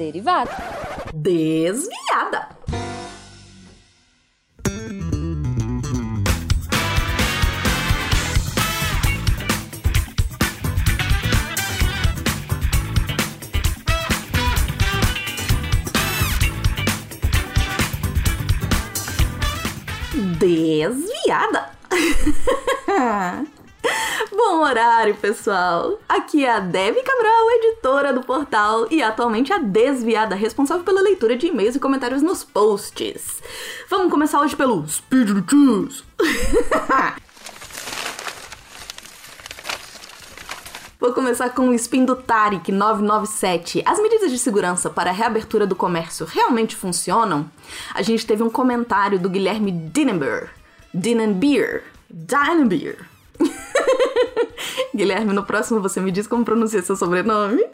derivada. Desviada. Desviada. Bom horário, pessoal! Aqui é a Debbie Cabral, editora do portal e atualmente a desviada responsável pela leitura de e-mails e comentários nos posts. Vamos começar hoje pelo Speed News. Vou começar com o spin do Tarek 997. As medidas de segurança para a reabertura do comércio realmente funcionam? A gente teve um comentário do Guilherme Dinenbeer. Dinenbeer. Dinenbeer. Guilherme, no próximo você me diz como pronuncia seu sobrenome.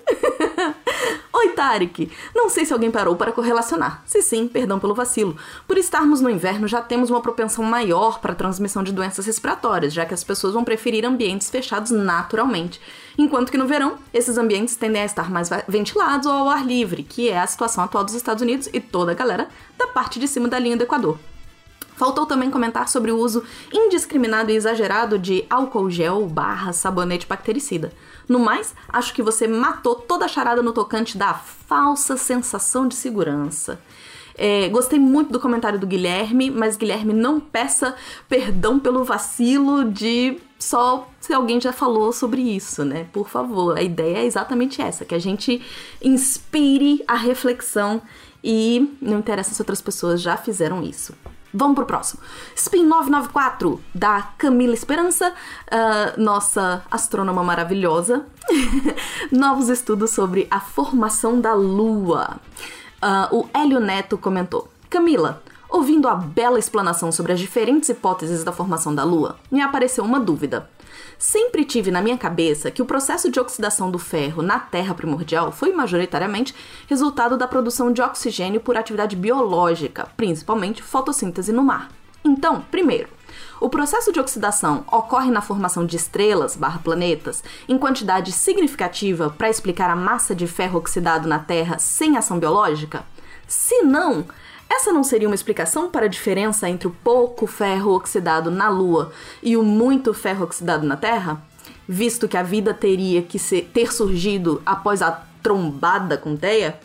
Oi, Tarek! Não sei se alguém parou para correlacionar. Se sim, perdão pelo vacilo. Por estarmos no inverno, já temos uma propensão maior para a transmissão de doenças respiratórias, já que as pessoas vão preferir ambientes fechados naturalmente. Enquanto que no verão, esses ambientes tendem a estar mais ventilados ou ao ar livre, que é a situação atual dos Estados Unidos e toda a galera da parte de cima da linha do Equador. Faltou também comentar sobre o uso indiscriminado e exagerado de álcool gel barra sabonete bactericida. No mais, acho que você matou toda a charada no tocante da falsa sensação de segurança. É, gostei muito do comentário do Guilherme, mas Guilherme, não peça perdão pelo vacilo de só se alguém já falou sobre isso, né? Por favor, a ideia é exatamente essa: que a gente inspire a reflexão e não interessa se outras pessoas já fizeram isso. Vamos pro próximo. Spin 994, da Camila Esperança, uh, nossa astrônoma maravilhosa. Novos estudos sobre a formação da Lua. Uh, o Hélio Neto comentou: Camila, ouvindo a bela explanação sobre as diferentes hipóteses da formação da Lua, me apareceu uma dúvida. Sempre tive na minha cabeça que o processo de oxidação do ferro na Terra primordial foi majoritariamente resultado da produção de oxigênio por atividade biológica, principalmente fotossíntese no mar. Então, primeiro, o processo de oxidação ocorre na formação de estrelas barra planetas em quantidade significativa para explicar a massa de ferro oxidado na Terra sem ação biológica? Se não, essa não seria uma explicação para a diferença entre o pouco ferro oxidado na Lua e o muito ferro oxidado na Terra? Visto que a vida teria que ser, ter surgido após a trombada com Teia?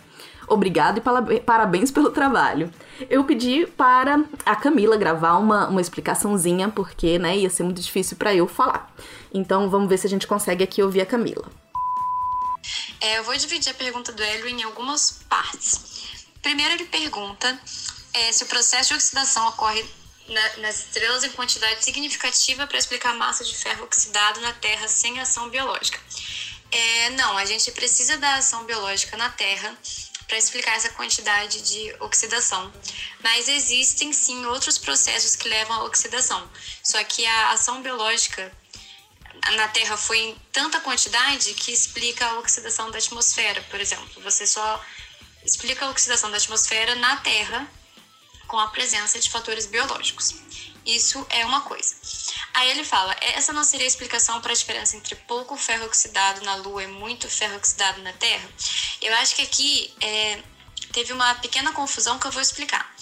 Obrigado e parabéns pelo trabalho. Eu pedi para a Camila gravar uma, uma explicaçãozinha, porque né, ia ser muito difícil para eu falar. Então vamos ver se a gente consegue aqui ouvir a Camila. É, eu vou dividir a pergunta do Hélio em algumas partes. Primeiro, ele pergunta é, se o processo de oxidação ocorre na, nas estrelas em quantidade significativa para explicar a massa de ferro oxidado na Terra sem ação biológica. É, não, a gente precisa da ação biológica na Terra para explicar essa quantidade de oxidação. Mas existem sim outros processos que levam à oxidação. Só que a ação biológica na Terra foi em tanta quantidade que explica a oxidação da atmosfera, por exemplo. Você só explica a oxidação da atmosfera na Terra com a presença de fatores biológicos. Isso é uma coisa. Aí ele fala: essa não seria a explicação para a diferença entre pouco ferro oxidado na Lua e muito ferro oxidado na Terra? Eu acho que aqui é, teve uma pequena confusão que eu vou explicar.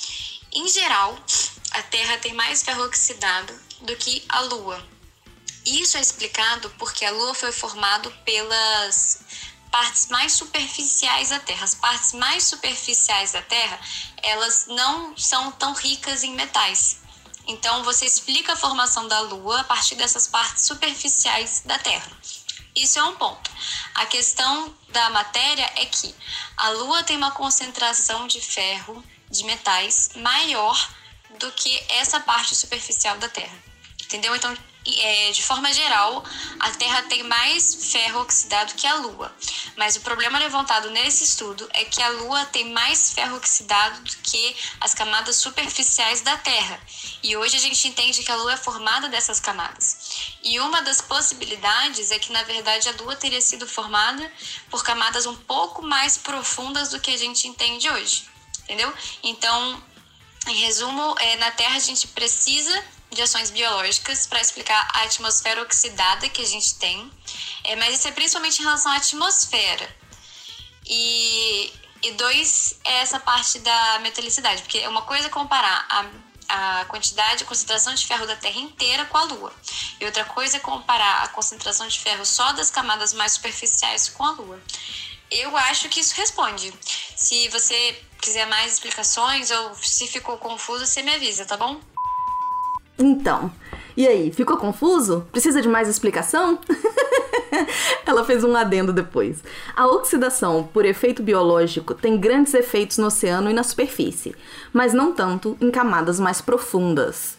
Em geral, a Terra tem mais ferro oxidado do que a Lua. Isso é explicado porque a Lua foi formada pelas partes mais superficiais da Terra. As partes mais superficiais da Terra, elas não são tão ricas em metais. Então você explica a formação da Lua a partir dessas partes superficiais da Terra. Isso é um ponto. A questão da matéria é que a Lua tem uma concentração de ferro, de metais, maior do que essa parte superficial da Terra. Entendeu? Então, é, de forma geral, a Terra tem mais ferro oxidado que a Lua. Mas o problema levantado nesse estudo é que a Lua tem mais ferro oxidado do que as camadas superficiais da Terra. E hoje a gente entende que a Lua é formada dessas camadas. E uma das possibilidades é que, na verdade, a Lua teria sido formada por camadas um pouco mais profundas do que a gente entende hoje. Entendeu? Então, em resumo, é, na Terra a gente precisa de ações biológicas para explicar a atmosfera oxidada que a gente tem, é, mas isso é principalmente em relação à atmosfera. E E dois é essa parte da metalicidade, porque é uma coisa é comparar a a quantidade, a concentração de ferro da Terra inteira com a Lua. E outra coisa é comparar a concentração de ferro só das camadas mais superficiais com a Lua. Eu acho que isso responde. Se você quiser mais explicações ou se ficou confuso, você me avisa, tá bom? Então, e aí, ficou confuso? Precisa de mais explicação? Ela fez um adendo depois. A oxidação por efeito biológico tem grandes efeitos no oceano e na superfície, mas não tanto em camadas mais profundas.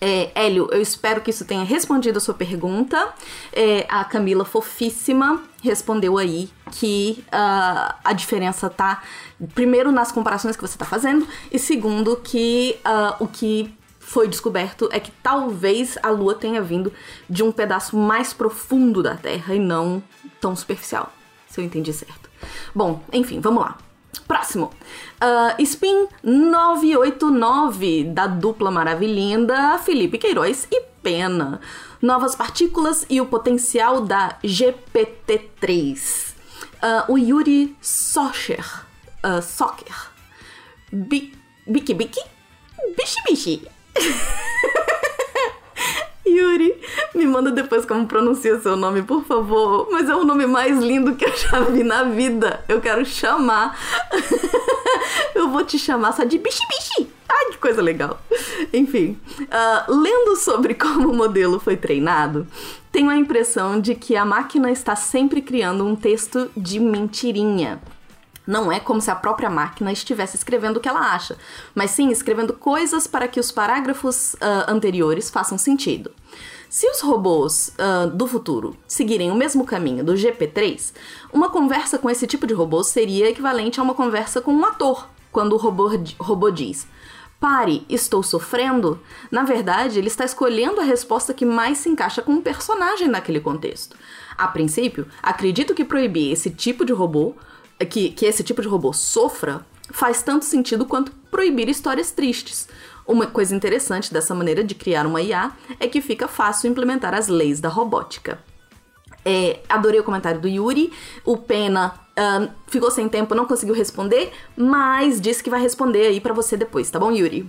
É, Hélio, eu espero que isso tenha respondido a sua pergunta. É, a Camila Fofíssima respondeu aí que uh, a diferença tá, primeiro, nas comparações que você está fazendo, e segundo, que uh, o que foi descoberto é que talvez a Lua tenha vindo de um pedaço mais profundo da Terra e não tão superficial, se eu entendi certo. Bom, enfim, vamos lá. Próximo. Uh, Spin 989, da dupla maravilhinda Felipe Queiroz e Pena. Novas partículas e o potencial da GPT-3. Uh, o Yuri Socher. Uh, Socker. Biki Biki? Bichi Bichi. Yuri, me manda depois como pronuncia seu nome, por favor. Mas é o nome mais lindo que eu já vi na vida. Eu quero chamar. eu vou te chamar só de bichi bichi. Ai, que coisa legal. Enfim, uh, lendo sobre como o modelo foi treinado, tenho a impressão de que a máquina está sempre criando um texto de mentirinha. Não é como se a própria máquina estivesse escrevendo o que ela acha, mas sim escrevendo coisas para que os parágrafos uh, anteriores façam sentido. Se os robôs uh, do futuro seguirem o mesmo caminho do GP3, uma conversa com esse tipo de robô seria equivalente a uma conversa com um ator, quando o robô, robô diz: Pare, estou sofrendo. Na verdade, ele está escolhendo a resposta que mais se encaixa com o personagem naquele contexto. A princípio, acredito que proibir esse tipo de robô que, que esse tipo de robô sofra faz tanto sentido quanto proibir histórias tristes. Uma coisa interessante dessa maneira de criar uma IA é que fica fácil implementar as leis da robótica. É, adorei o comentário do Yuri. O Pena ficou sem tempo, não conseguiu responder, mas disse que vai responder aí para você depois, tá bom, Yuri?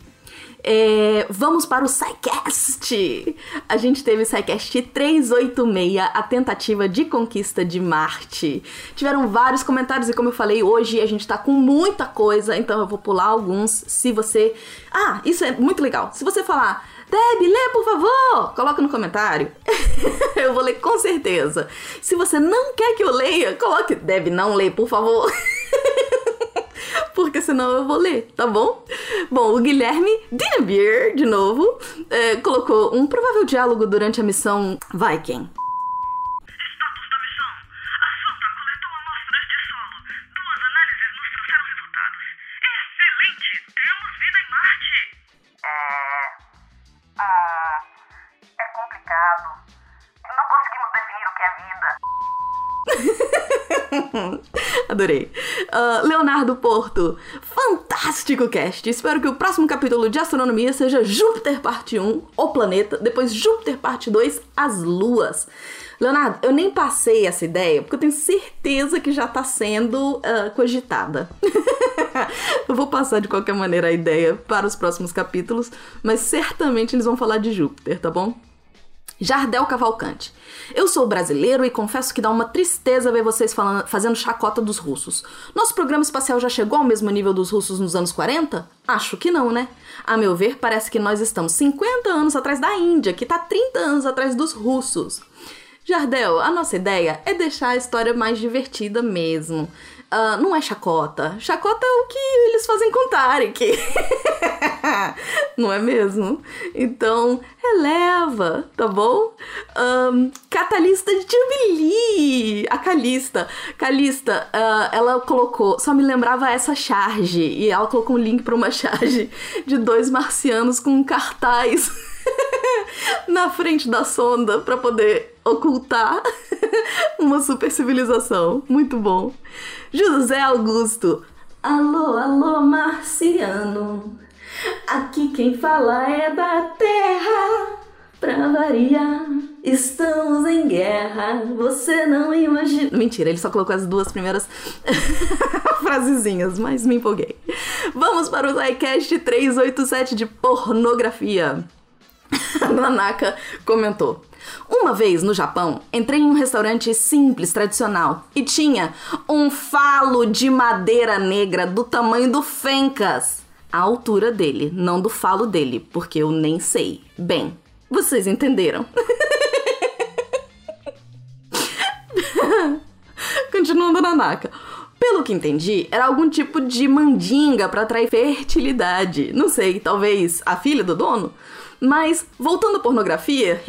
É, vamos para o SciCast! A gente teve o SciCast 386, a tentativa de conquista de Marte. Tiveram vários comentários e como eu falei, hoje a gente tá com muita coisa, então eu vou pular alguns. Se você... Ah, isso é muito legal. Se você falar... Deb, lê por favor! Coloca no comentário. eu vou ler com certeza. Se você não quer que eu leia, coloque Deb, não lê, por favor. porque senão eu vou ler, tá bom? Bom, o Guilherme Dinnebier, de novo, é, colocou um provável diálogo durante a missão Viking. Adorei. Uh, Leonardo Porto, fantástico cast. Espero que o próximo capítulo de astronomia seja Júpiter parte 1, o planeta, depois Júpiter parte 2, as luas. Leonardo, eu nem passei essa ideia, porque eu tenho certeza que já tá sendo uh, cogitada. eu vou passar de qualquer maneira a ideia para os próximos capítulos, mas certamente eles vão falar de Júpiter, tá bom? Jardel Cavalcante. Eu sou brasileiro e confesso que dá uma tristeza ver vocês falando, fazendo chacota dos russos. Nosso programa espacial já chegou ao mesmo nível dos russos nos anos 40? Acho que não, né? A meu ver, parece que nós estamos 50 anos atrás da Índia, que está 30 anos atrás dos russos. Jardel, a nossa ideia é deixar a história mais divertida mesmo. Uh, não é chacota. Chacota é o que eles fazem com Tarek. não é mesmo? Então, releva, tá bom? Um, Catalista de Jubilee! A Calista. Calista, uh, ela colocou. Só me lembrava essa charge. E ela colocou um link para uma charge de dois marcianos com cartaz. na frente da sonda para poder ocultar uma super civilização. Muito bom. José Augusto. Alô, alô, marciano. Aqui quem fala é da Terra, pra variar. Estamos em guerra, você não imagina. Mentira, ele só colocou as duas primeiras frasezinhas, mas me empolguei. Vamos para o SciCast 387 de pornografia. Nanaka comentou. Uma vez no Japão, entrei em um restaurante simples, tradicional, e tinha um falo de madeira negra do tamanho do Fencas. A altura dele, não do falo dele, porque eu nem sei. Bem, vocês entenderam. Continuando na Naka. Pelo que entendi, era algum tipo de mandinga para atrair fertilidade. Não sei, talvez a filha do dono? Mas, voltando à pornografia,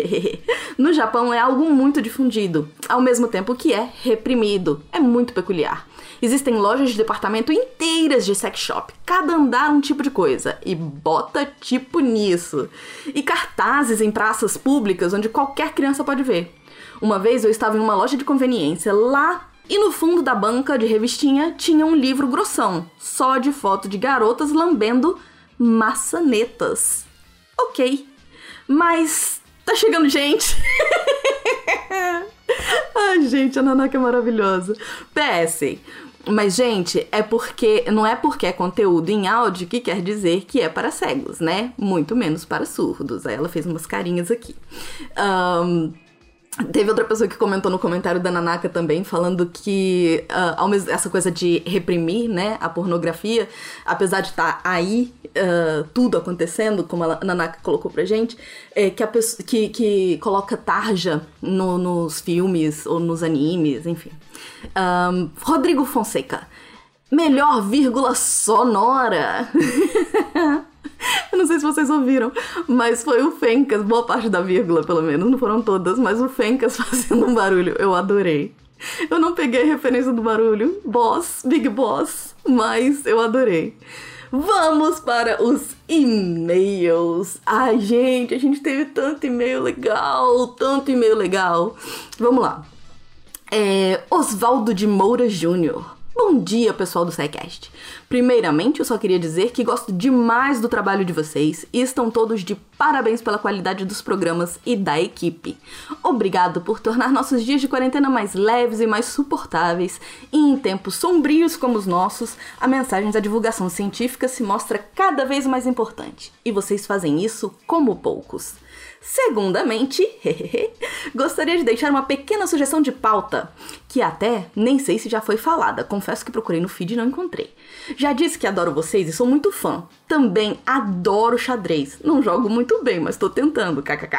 no Japão é algo muito difundido, ao mesmo tempo que é reprimido. É muito peculiar. Existem lojas de departamento inteiras de sex shop, cada andar um tipo de coisa, e bota tipo nisso. E cartazes em praças públicas onde qualquer criança pode ver. Uma vez eu estava em uma loja de conveniência lá e no fundo da banca de revistinha tinha um livro grossão, só de foto de garotas lambendo maçanetas. Ok, mas tá chegando gente. Ai, gente, a Nanaka é maravilhosa. PS, mas, gente, é porque. Não é porque é conteúdo em áudio que quer dizer que é para cegos, né? Muito menos para surdos. Aí ela fez umas carinhas aqui. Um, Teve outra pessoa que comentou no comentário da Nanaka também, falando que uh, essa coisa de reprimir, né, a pornografia, apesar de estar tá aí uh, tudo acontecendo, como a Nanaka colocou pra gente, é que, a pessoa, que, que coloca tarja no, nos filmes ou nos animes, enfim. Um, Rodrigo Fonseca. Melhor vírgula sonora. Eu não sei se vocês ouviram, mas foi o Fencas, boa parte da vírgula, pelo menos, não foram todas, mas o Fencas fazendo um barulho. Eu adorei. Eu não peguei a referência do barulho, Boss, Big Boss, mas eu adorei. Vamos para os e-mails. Ai, gente, a gente teve tanto e-mail legal, tanto e-mail legal. Vamos lá. É, Oswaldo de Moura Júnior. Bom dia, pessoal do SciCast. Primeiramente, eu só queria dizer que gosto demais do trabalho de vocês e estão todos de parabéns pela qualidade dos programas e da equipe. Obrigado por tornar nossos dias de quarentena mais leves e mais suportáveis, e em tempos sombrios como os nossos, a mensagem da divulgação científica se mostra cada vez mais importante, e vocês fazem isso como poucos. Segundamente, gostaria de deixar uma pequena sugestão de pauta, que até nem sei se já foi falada, confesso que procurei no feed e não encontrei. Já disse que adoro vocês e sou muito fã. Também adoro xadrez. Não jogo muito bem, mas tô tentando, kkk.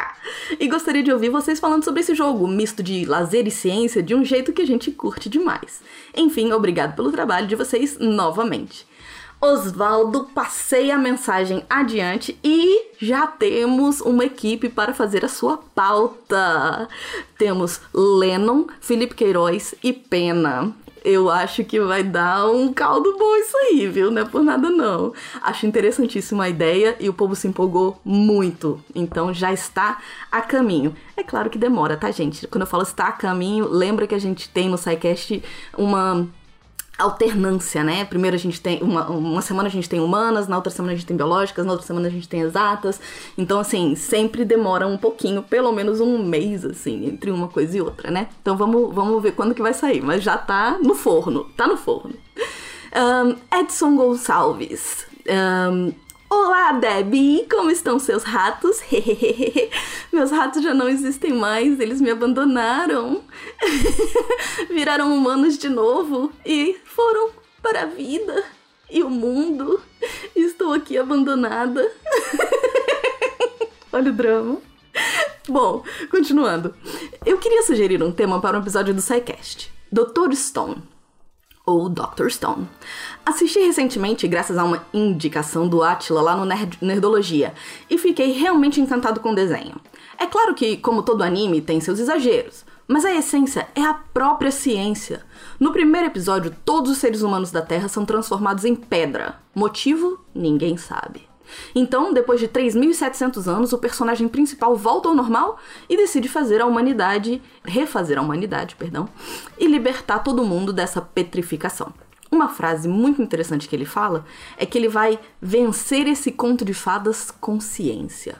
E gostaria de ouvir vocês falando sobre esse jogo, misto de lazer e ciência, de um jeito que a gente curte demais. Enfim, obrigado pelo trabalho de vocês novamente. Osvaldo, passei a mensagem adiante e já temos uma equipe para fazer a sua pauta. Temos Lennon, Felipe Queiroz e Pena. Eu acho que vai dar um caldo bom isso aí, viu? Não é por nada não. Acho interessantíssima a ideia e o povo se empolgou muito. Então já está a caminho. É claro que demora, tá, gente? Quando eu falo está a caminho, lembra que a gente tem no SciCast uma alternância, né? Primeiro a gente tem uma, uma semana a gente tem humanas, na outra semana a gente tem biológicas, na outra semana a gente tem exatas. Então assim, sempre demora um pouquinho, pelo menos um mês assim, entre uma coisa e outra, né? Então vamos, vamos ver quando que vai sair, mas já tá no forno, tá no forno. Um, Edson Gonçalves. Um, Olá, Debbie! Como estão seus ratos? Meus ratos já não existem mais, eles me abandonaram. Viraram humanos de novo e foram para a vida e o mundo. Estou aqui abandonada. Olha o drama. Bom, continuando. Eu queria sugerir um tema para um episódio do SciCast. Dr. Stone ou Dr. Stone. Assisti recentemente graças a uma indicação do Atila lá no Nerd Nerdologia e fiquei realmente encantado com o desenho. É claro que, como todo anime, tem seus exageros, mas a essência é a própria ciência. No primeiro episódio, todos os seres humanos da Terra são transformados em pedra. Motivo? Ninguém sabe. Então, depois de 3.700 anos, o personagem principal volta ao normal e decide fazer a humanidade, refazer a humanidade, perdão, e libertar todo mundo dessa petrificação. Uma frase muito interessante que ele fala é que ele vai vencer esse conto de fadas com ciência.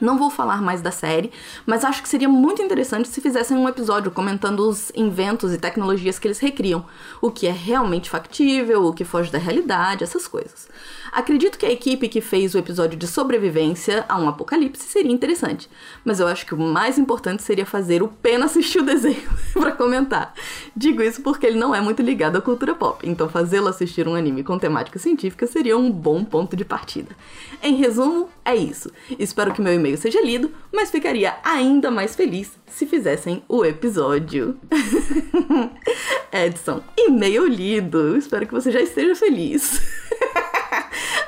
Não vou falar mais da série, mas acho que seria muito interessante se fizessem um episódio comentando os inventos e tecnologias que eles recriam, o que é realmente factível, o que foge da realidade, essas coisas. Acredito que a equipe que fez o episódio de sobrevivência a um apocalipse seria interessante, mas eu acho que o mais importante seria fazer o Pena assistir o desenho para comentar. Digo isso porque ele não é muito ligado à cultura pop, então fazê-lo assistir um anime com temática científica seria um bom ponto de partida. Em resumo, é isso. Espero que meu e-mail seja lido, mas ficaria ainda mais feliz se fizessem o episódio. Edson, e-mail lido. Espero que você já esteja feliz.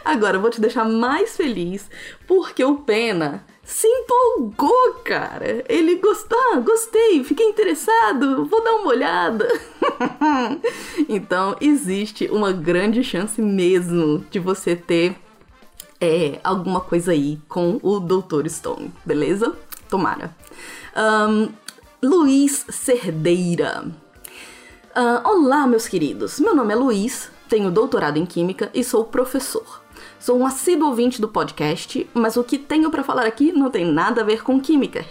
Agora eu vou te deixar mais feliz porque o Pena se empolgou, cara. Ele gostou, ah, gostei, fiquei interessado, vou dar uma olhada. então, existe uma grande chance mesmo de você ter é, alguma coisa aí com o Dr. Stone, beleza? Tomara. Um, Luiz Cerdeira. Uh, olá, meus queridos. Meu nome é Luiz, tenho doutorado em Química e sou professor. Sou um assíduo ouvinte do podcast, mas o que tenho para falar aqui não tem nada a ver com química.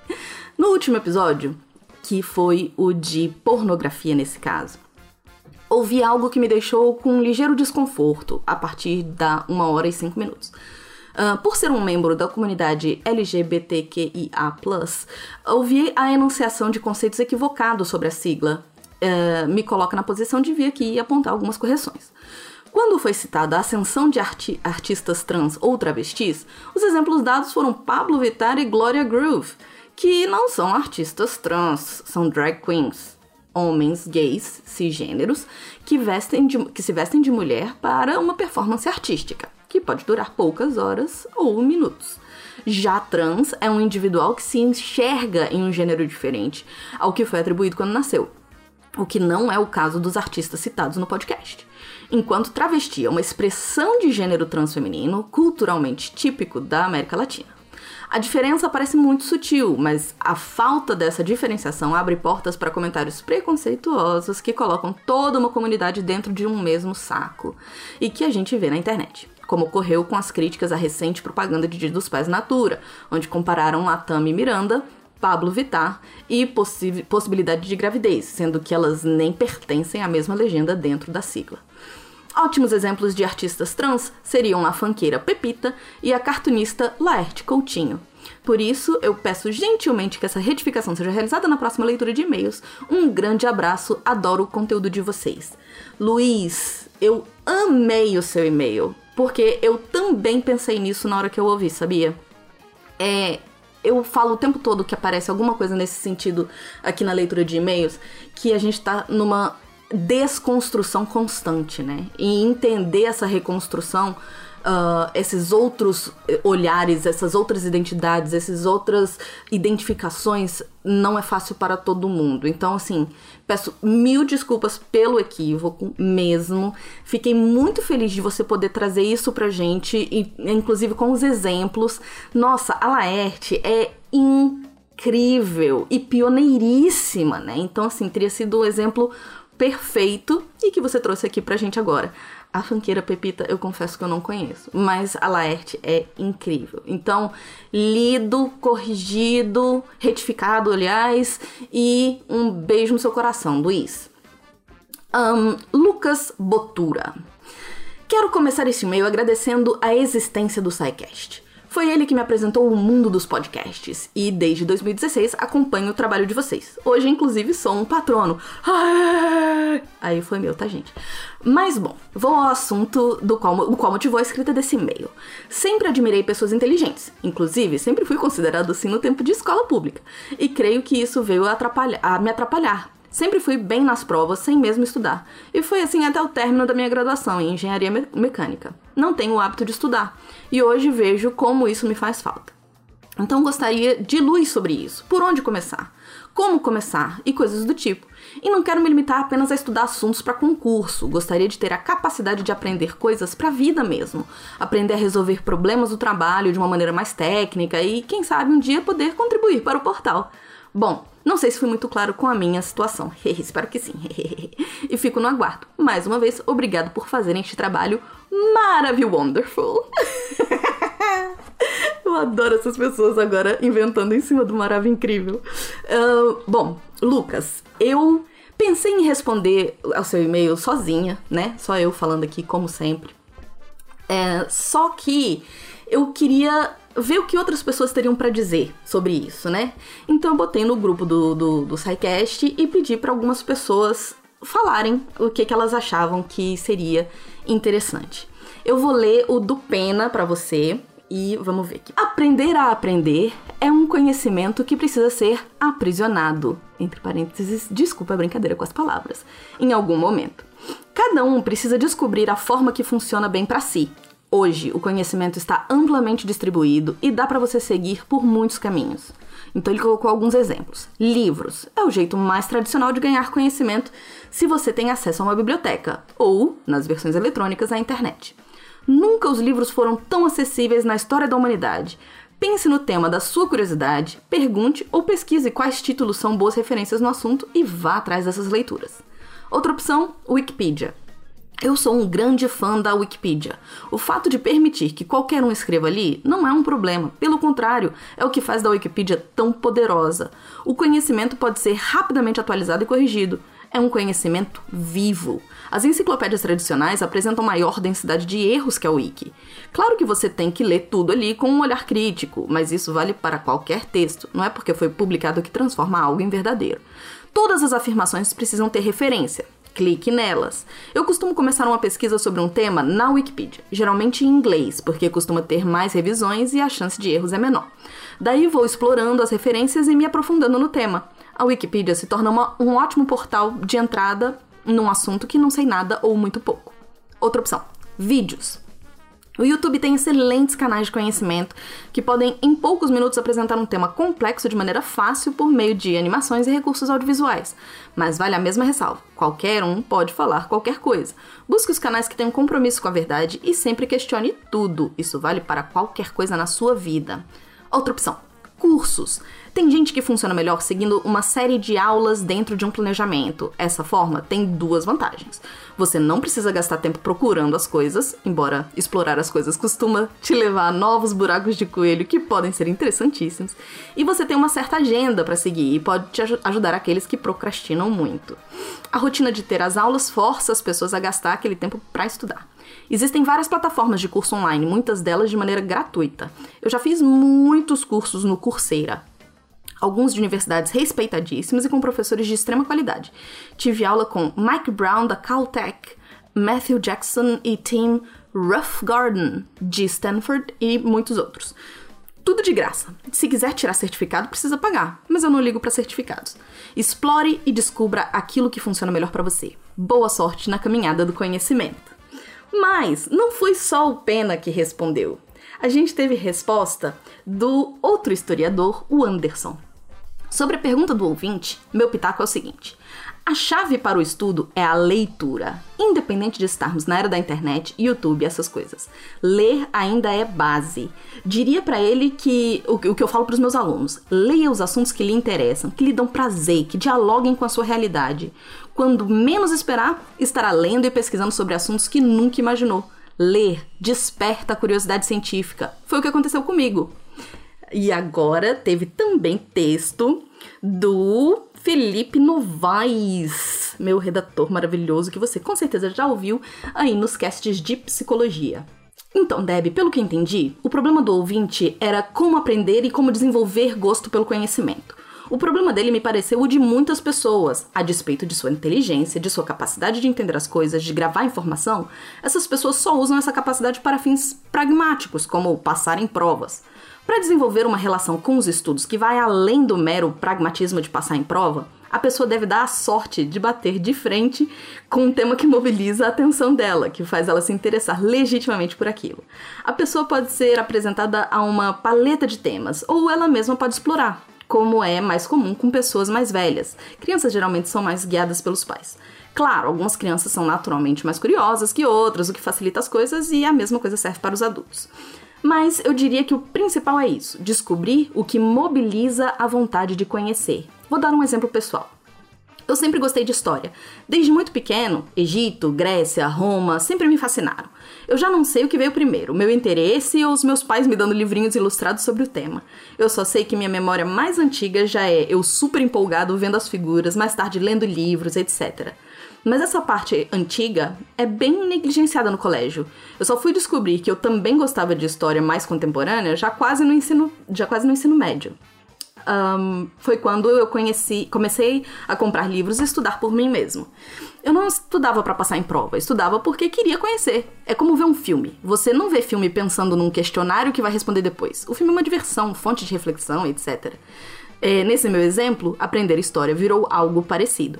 no último episódio, que foi o de pornografia nesse caso, ouvi algo que me deixou com um ligeiro desconforto a partir da 1 hora e 5 minutos. Uh, por ser um membro da comunidade LGBTQIA, ouvi a enunciação de conceitos equivocados sobre a sigla. Uh, me coloca na posição de vir aqui e apontar algumas correções. Quando foi citada a ascensão de arti artistas trans ou travestis, os exemplos dados foram Pablo Vittar e Gloria Groove, que não são artistas trans, são drag queens, homens gays cisgêneros que, vestem de, que se vestem de mulher para uma performance artística, que pode durar poucas horas ou minutos. Já trans é um individual que se enxerga em um gênero diferente ao que foi atribuído quando nasceu, o que não é o caso dos artistas citados no podcast enquanto travesti é uma expressão de gênero transfeminino culturalmente típico da América Latina. A diferença parece muito sutil, mas a falta dessa diferenciação abre portas para comentários preconceituosos que colocam toda uma comunidade dentro de um mesmo saco e que a gente vê na internet. Como ocorreu com as críticas à recente propaganda de Dia dos Pais Natura, onde compararam Latam e Miranda Pablo Vittar e possibilidade de gravidez, sendo que elas nem pertencem à mesma legenda dentro da sigla. Ótimos exemplos de artistas trans seriam a fanqueira Pepita e a cartunista Laerte Coutinho. Por isso, eu peço gentilmente que essa retificação seja realizada na próxima leitura de e-mails. Um grande abraço, adoro o conteúdo de vocês. Luiz, eu amei o seu e-mail, porque eu também pensei nisso na hora que eu ouvi, sabia? É, eu falo o tempo todo que aparece alguma coisa nesse sentido aqui na leitura de e-mails, que a gente tá numa desconstrução constante, né? E entender essa reconstrução, uh, esses outros olhares, essas outras identidades, essas outras identificações, não é fácil para todo mundo. Então, assim, peço mil desculpas pelo equívoco mesmo. Fiquei muito feliz de você poder trazer isso pra gente, e inclusive com os exemplos. Nossa, a Laerte é incrível e pioneiríssima, né? Então, assim, teria sido um exemplo perfeito e que você trouxe aqui pra gente agora. A fanqueira Pepita, eu confesso que eu não conheço, mas a Laerte é incrível. Então, lido, corrigido, retificado, aliás, e um beijo no seu coração, Luiz. Um, Lucas Botura. Quero começar esse e-mail agradecendo a existência do SciCast. Foi ele que me apresentou o mundo dos podcasts e desde 2016 acompanho o trabalho de vocês. Hoje, inclusive, sou um patrono. Aí foi meu, tá, gente? Mas bom, vou ao assunto do qual, o qual motivou a escrita desse e-mail. Sempre admirei pessoas inteligentes, inclusive sempre fui considerado assim no tempo de escola pública, e creio que isso veio atrapalhar, a me atrapalhar Sempre fui bem nas provas, sem mesmo estudar. E foi assim até o término da minha graduação em engenharia me mecânica. Não tenho o hábito de estudar, e hoje vejo como isso me faz falta. Então gostaria de luz sobre isso. Por onde começar? Como começar? E coisas do tipo. E não quero me limitar apenas a estudar assuntos para concurso. Gostaria de ter a capacidade de aprender coisas para a vida mesmo. Aprender a resolver problemas do trabalho de uma maneira mais técnica e, quem sabe, um dia poder contribuir para o portal. Bom, não sei se fui muito claro com a minha situação. Espero que sim. e fico no aguardo. Mais uma vez, obrigado por fazerem este trabalho maravilhoso. Wonderful. Eu adoro essas pessoas agora inventando em cima do Maravilha Incrível. Ah, bom, Lucas, eu pensei em responder ao seu e-mail sozinha, né? Só eu falando aqui, como sempre. É, só que eu queria ver o que outras pessoas teriam pra dizer sobre isso, né? Então eu botei no grupo do, do, do SciCast e pedi para algumas pessoas falarem o que, que elas achavam que seria interessante. Eu vou ler o do Pena pra você e vamos ver aqui. Aprender a aprender é um conhecimento que precisa ser aprisionado. Entre parênteses, desculpa a brincadeira com as palavras. Em algum momento. Cada um precisa descobrir a forma que funciona bem pra si. Hoje, o conhecimento está amplamente distribuído e dá pra você seguir por muitos caminhos. Então ele colocou alguns exemplos. Livros é o jeito mais tradicional de ganhar conhecimento se você tem acesso a uma biblioteca ou, nas versões eletrônicas, à internet. Nunca os livros foram tão acessíveis na história da humanidade. Pense no tema da sua curiosidade, pergunte ou pesquise quais títulos são boas referências no assunto e vá atrás dessas leituras. Outra opção, Wikipedia. Eu sou um grande fã da Wikipedia. O fato de permitir que qualquer um escreva ali não é um problema, pelo contrário, é o que faz da Wikipedia tão poderosa. O conhecimento pode ser rapidamente atualizado e corrigido. É um conhecimento vivo. As enciclopédias tradicionais apresentam maior densidade de erros que a Wiki. Claro que você tem que ler tudo ali com um olhar crítico, mas isso vale para qualquer texto, não é porque foi publicado que transforma algo em verdadeiro. Todas as afirmações precisam ter referência. Clique nelas. Eu costumo começar uma pesquisa sobre um tema na Wikipedia, geralmente em inglês, porque costuma ter mais revisões e a chance de erros é menor. Daí vou explorando as referências e me aprofundando no tema. A Wikipedia se torna uma- um ótimo portal de entrada num assunto que não sei nada ou muito pouco. Outra opção: vídeos. O YouTube tem excelentes canais de conhecimento que podem, em poucos minutos, apresentar um tema complexo de maneira fácil por meio de animações e recursos audiovisuais. Mas vale a mesma ressalva: qualquer um pode falar qualquer coisa. Busque os canais que têm um compromisso com a verdade e sempre questione tudo. Isso vale para qualquer coisa na sua vida. Outra opção: cursos. Tem gente que funciona melhor seguindo uma série de aulas dentro de um planejamento. Essa forma tem duas vantagens. Você não precisa gastar tempo procurando as coisas, embora explorar as coisas costuma te levar a novos buracos de coelho que podem ser interessantíssimos. E você tem uma certa agenda para seguir e pode te aju- ajudar aqueles que procrastinam muito. A rotina de ter as aulas força as pessoas a gastar aquele tempo para estudar. Existem várias plataformas de curso online, muitas delas de maneira gratuita. Eu já fiz muitos cursos no Coursera, alguns de universidades respeitadíssimas e com professores de extrema qualidade. Tive aula com Mike Brown da Caltech, Matthew Jackson e Tim Roughgarden de Stanford e muitos outros. Tudo de graça. Se quiser tirar certificado, precisa pagar, mas eu não ligo para certificados. Explore e descubra aquilo que funciona melhor para você. Boa sorte na caminhada do conhecimento. Mas não foi só o Pena que respondeu. A gente teve resposta do outro historiador, o Anderson. Sobre a pergunta do ouvinte, meu pitaco é o seguinte: a chave para o estudo é a leitura, independente de estarmos na era da internet, YouTube, essas coisas. Ler ainda é base. Diria para ele que o, o que eu falo para os meus alunos: leia os assuntos que lhe interessam, que lhe dão prazer, que dialoguem com a sua realidade. Quando menos esperar, estará lendo e pesquisando sobre assuntos que nunca imaginou. Ler desperta a curiosidade científica. Foi o que aconteceu comigo. E agora teve também texto do Felipe Novaes, meu redator maravilhoso, que você com certeza já ouviu aí nos casts de psicologia. Então, Deb, pelo que entendi, o problema do ouvinte era como aprender e como desenvolver gosto pelo conhecimento. O problema dele me pareceu o de muitas pessoas. A despeito de sua inteligência, de sua capacidade de entender as coisas, de gravar informação, essas pessoas só usam essa capacidade para fins pragmáticos, como passar em provas. Para desenvolver uma relação com os estudos que vai além do mero pragmatismo de passar em prova, a pessoa deve dar a sorte de bater de frente com um tema que mobiliza a atenção dela, que faz ela se interessar legitimamente por aquilo. A pessoa pode ser apresentada a uma paleta de temas, ou ela mesma pode explorar, como é mais comum com pessoas mais velhas. Crianças geralmente são mais guiadas pelos pais. Claro, algumas crianças são naturalmente mais curiosas que outras, o que facilita as coisas, e a mesma coisa serve para os adultos. Mas eu diria que o principal é isso: descobrir o que mobiliza a vontade de conhecer. Vou dar um exemplo pessoal. Eu sempre gostei de história. Desde muito pequeno, Egito, Grécia, Roma sempre me fascinaram. Eu já não sei o que veio primeiro, meu interesse ou os meus pais me dando livrinhos ilustrados sobre o tema. Eu só sei que minha memória mais antiga já é eu super empolgado vendo as figuras, mais tarde lendo livros, etc. Mas essa parte antiga é bem negligenciada no colégio. Eu só fui descobrir que eu também gostava de história mais contemporânea já quase no ensino, já quase no ensino médio um, foi quando eu conheci, comecei a comprar livros e estudar por mim mesmo. Eu não estudava para passar em prova, estudava porque queria conhecer. É como ver um filme. Você não vê filme pensando num questionário que vai responder depois. O filme é uma diversão, fonte de reflexão, etc. É, nesse meu exemplo, aprender história virou algo parecido.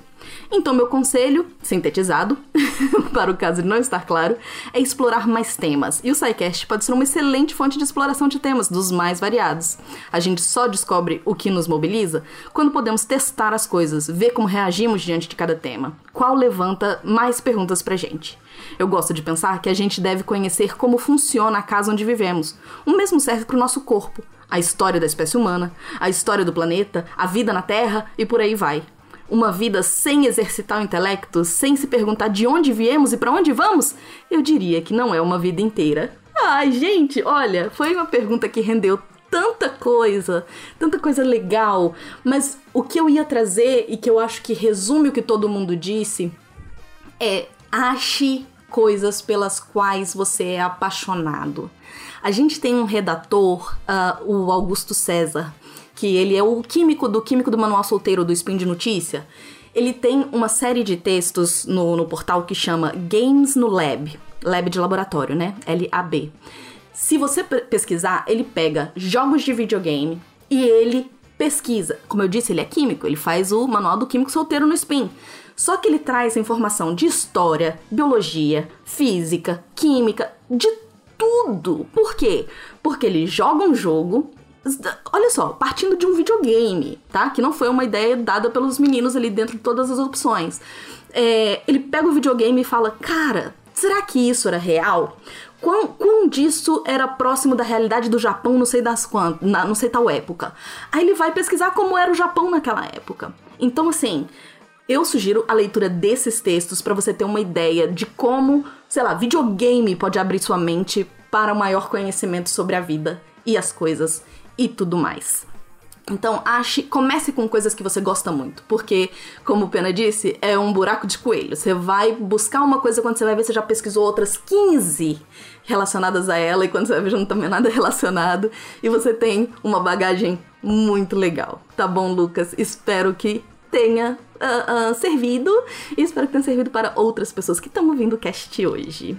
Então, meu conselho, sintetizado, para o caso de não estar claro, é explorar mais temas. E o SciCast pode ser uma excelente fonte de exploração de temas, dos mais variados. A gente só descobre o que nos mobiliza quando podemos testar as coisas, ver como reagimos diante de cada tema. Qual levanta mais perguntas pra gente. Eu gosto de pensar que a gente deve conhecer como funciona a casa onde vivemos. O mesmo serve para o nosso corpo, a história da espécie humana, a história do planeta, a vida na Terra e por aí vai uma vida sem exercitar o intelecto, sem se perguntar de onde viemos e para onde vamos, eu diria que não é uma vida inteira. Ai, gente, olha, foi uma pergunta que rendeu tanta coisa, tanta coisa legal, mas o que eu ia trazer e que eu acho que resume o que todo mundo disse é ache coisas pelas quais você é apaixonado. A gente tem um redator, uh, o Augusto César, que ele é o químico do químico do manual solteiro do Spin de Notícia. Ele tem uma série de textos no, no portal que chama Games no Lab, Lab de laboratório, né? L-A-B. Se você pesquisar, ele pega jogos de videogame e ele pesquisa. Como eu disse, ele é químico, ele faz o manual do químico solteiro no Spin. Só que ele traz informação de história, biologia, física, química, de tudo. Por quê? Porque ele joga um jogo Olha só, partindo de um videogame, tá? Que não foi uma ideia dada pelos meninos ali dentro de todas as opções. É, ele pega o videogame e fala: Cara, será que isso era real? Quão, quão disso era próximo da realidade do Japão, não sei das quantas, não sei tal época. Aí ele vai pesquisar como era o Japão naquela época. Então, assim, eu sugiro a leitura desses textos para você ter uma ideia de como, sei lá, videogame pode abrir sua mente para o maior conhecimento sobre a vida e as coisas e tudo mais. Então, ache, comece com coisas que você gosta muito, porque, como o Pena disse, é um buraco de coelho. Você vai buscar uma coisa quando você vai ver, você já pesquisou outras 15 relacionadas a ela, e quando você vai ver, já não tem nada relacionado, e você tem uma bagagem muito legal. Tá bom, Lucas? Espero que tenha uh, uh, servido e espero que tenha servido para outras pessoas que estão ouvindo o cast hoje.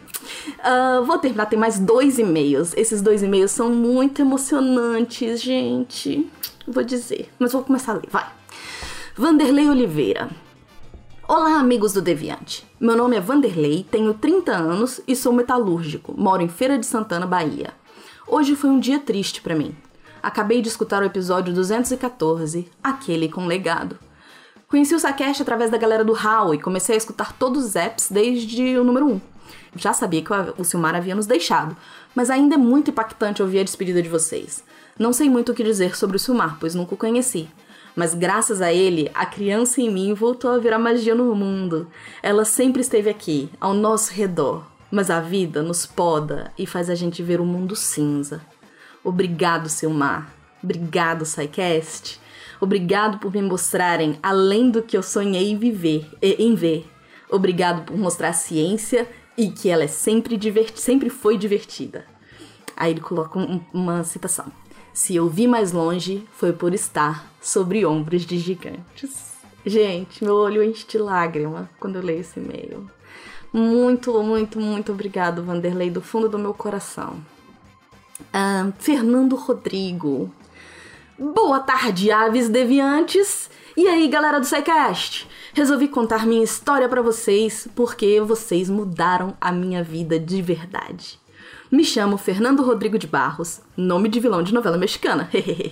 Uh, vou terminar, tem mais dois e-mails. Esses dois e-mails são muito emocionantes, gente. Vou dizer, mas vou começar a ler, vai. Vanderlei Oliveira. Olá, amigos do Deviante. Meu nome é Vanderlei, tenho 30 anos e sou metalúrgico. Moro em Feira de Santana, Bahia. Hoje foi um dia triste para mim. Acabei de escutar o episódio 214, aquele com legado. Conheci o Sakesh através da galera do HAL e comecei a escutar todos os apps desde o número 1. Já sabia que o Silmar havia nos deixado, mas ainda é muito impactante ouvir a despedida de vocês. Não sei muito o que dizer sobre o Silmar, pois nunca o conheci. Mas graças a ele, a criança em mim voltou a virar magia no mundo. Ela sempre esteve aqui, ao nosso redor. Mas a vida nos poda e faz a gente ver o mundo cinza. Obrigado, Silmar. Obrigado, SciCast. Obrigado por me mostrarem além do que eu sonhei viver, em ver. Obrigado por mostrar a ciência e que ela é sempre, divert... sempre foi divertida. Aí ele coloca um, uma citação. Se eu vi mais longe, foi por estar sobre ombros de gigantes. Gente, meu olho enche de lágrima quando eu leio esse e-mail. Muito, muito, muito obrigado, Vanderlei, do fundo do meu coração. Ah, Fernando Rodrigo, Boa tarde, aves deviantes! E aí, galera do SciCast? Resolvi contar minha história para vocês porque vocês mudaram a minha vida de verdade. Me chamo Fernando Rodrigo de Barros, nome de vilão de novela mexicana.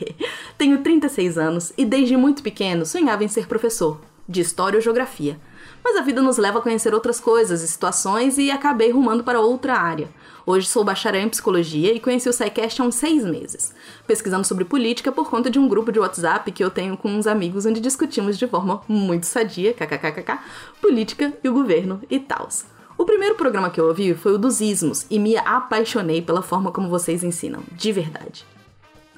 Tenho 36 anos e desde muito pequeno sonhava em ser professor de história ou geografia. Mas a vida nos leva a conhecer outras coisas e situações e acabei rumando para outra área. Hoje sou bacharel em psicologia e conheci o SciCast há uns seis meses, pesquisando sobre política por conta de um grupo de WhatsApp que eu tenho com uns amigos onde discutimos de forma muito sadia, kkkk, política e o governo e tals. O primeiro programa que eu ouvi foi o dos ismos e me apaixonei pela forma como vocês ensinam, de verdade.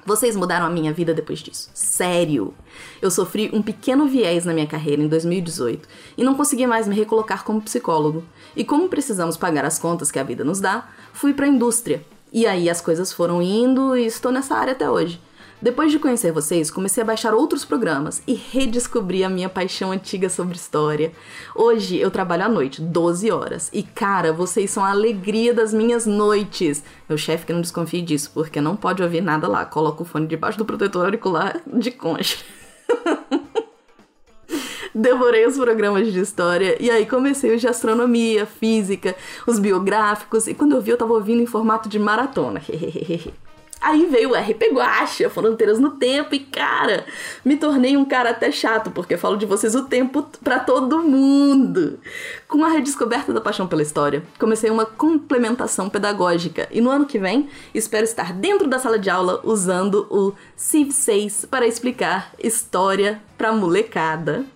Vocês mudaram a minha vida depois disso. Sério. Eu sofri um pequeno viés na minha carreira em 2018 e não consegui mais me recolocar como psicólogo. E como precisamos pagar as contas que a vida nos dá, fui para a indústria. E aí as coisas foram indo e estou nessa área até hoje. Depois de conhecer vocês, comecei a baixar outros programas e redescobri a minha paixão antiga sobre história. Hoje eu trabalho à noite, 12 horas, e cara, vocês são a alegria das minhas noites. Meu chefe que não desconfie disso, porque não pode ouvir nada lá. Coloca o fone debaixo do protetor auricular de concha. Devorei os programas de história e aí comecei os de astronomia, física, os biográficos, e quando eu vi eu tava ouvindo em formato de maratona. Aí veio o RP Guacha, Fronteiras no Tempo, e cara, me tornei um cara até chato, porque falo de vocês o tempo para todo mundo. Com a redescoberta da paixão pela história, comecei uma complementação pedagógica, e no ano que vem espero estar dentro da sala de aula usando o Civ 6 para explicar história pra molecada.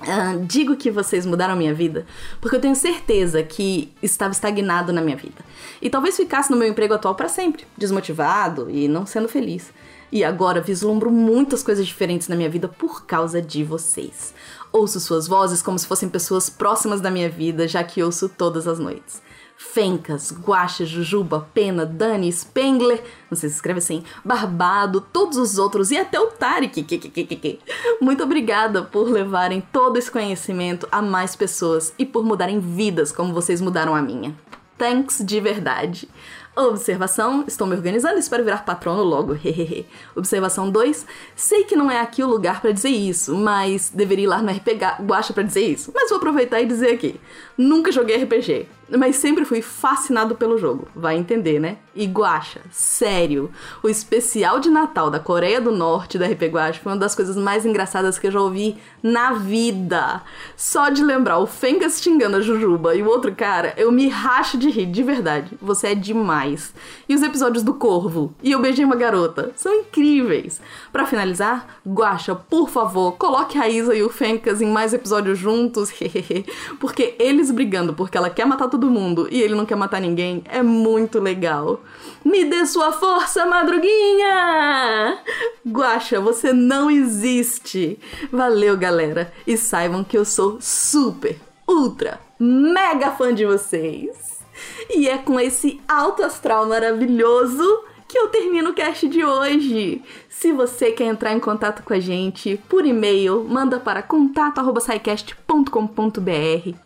Uh, digo que vocês mudaram a minha vida porque eu tenho certeza que estava estagnado na minha vida. E talvez ficasse no meu emprego atual para sempre, desmotivado e não sendo feliz. E agora vislumbro muitas coisas diferentes na minha vida por causa de vocês. Ouço suas vozes como se fossem pessoas próximas da minha vida, já que ouço todas as noites. Fencas, Guaxa, Jujuba, Pena, Dani, Spengler, não sei se escreve assim, Barbado, todos os outros e até o Tarek. Muito obrigada por levarem todo esse conhecimento a mais pessoas e por mudarem vidas como vocês mudaram a minha. Thanks de verdade. Observação, estou me organizando, espero virar patrono logo. Observação 2, sei que não é aqui o lugar para dizer isso, mas deveria ir lá no RPG Guacha para dizer isso. Mas vou aproveitar e dizer aqui. Nunca joguei RPG, mas sempre fui fascinado pelo jogo. Vai entender, né? E Guacha, sério, o especial de Natal da Coreia do Norte da RP Guacha foi uma das coisas mais engraçadas que eu já ouvi na vida. Só de lembrar o Fengas xingando a Jujuba e o outro cara, eu me racho de rir, de verdade. Você é demais. E os episódios do Corvo e Eu Beijei uma Garota são incríveis. Para finalizar, Guacha, por favor, coloque a Isa e o Fencas em mais episódios juntos, porque eles brigando porque ela quer matar todo mundo e ele não quer matar ninguém é muito legal. Me dê sua força, madruguinha! Guacha, você não existe! Valeu, galera! E saibam que eu sou super, ultra, mega fã de vocês! E é com esse alto astral maravilhoso que eu termino o cast de hoje. Se você quer entrar em contato com a gente por e-mail, manda para contato@saicast.com.br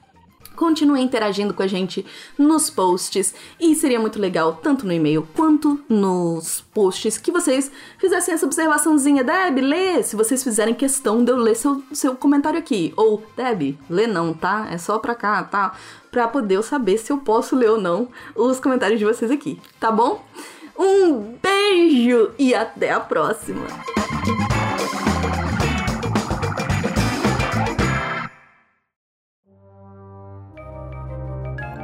Continue interagindo com a gente nos posts e seria muito legal, tanto no e-mail quanto nos posts, que vocês fizessem essa observaçãozinha. Deb, lê! Se vocês fizerem questão de eu ler seu, seu comentário aqui. Ou, Deb, lê não, tá? É só pra cá, tá? Pra poder eu saber se eu posso ler ou não os comentários de vocês aqui, tá bom? Um beijo e até a próxima!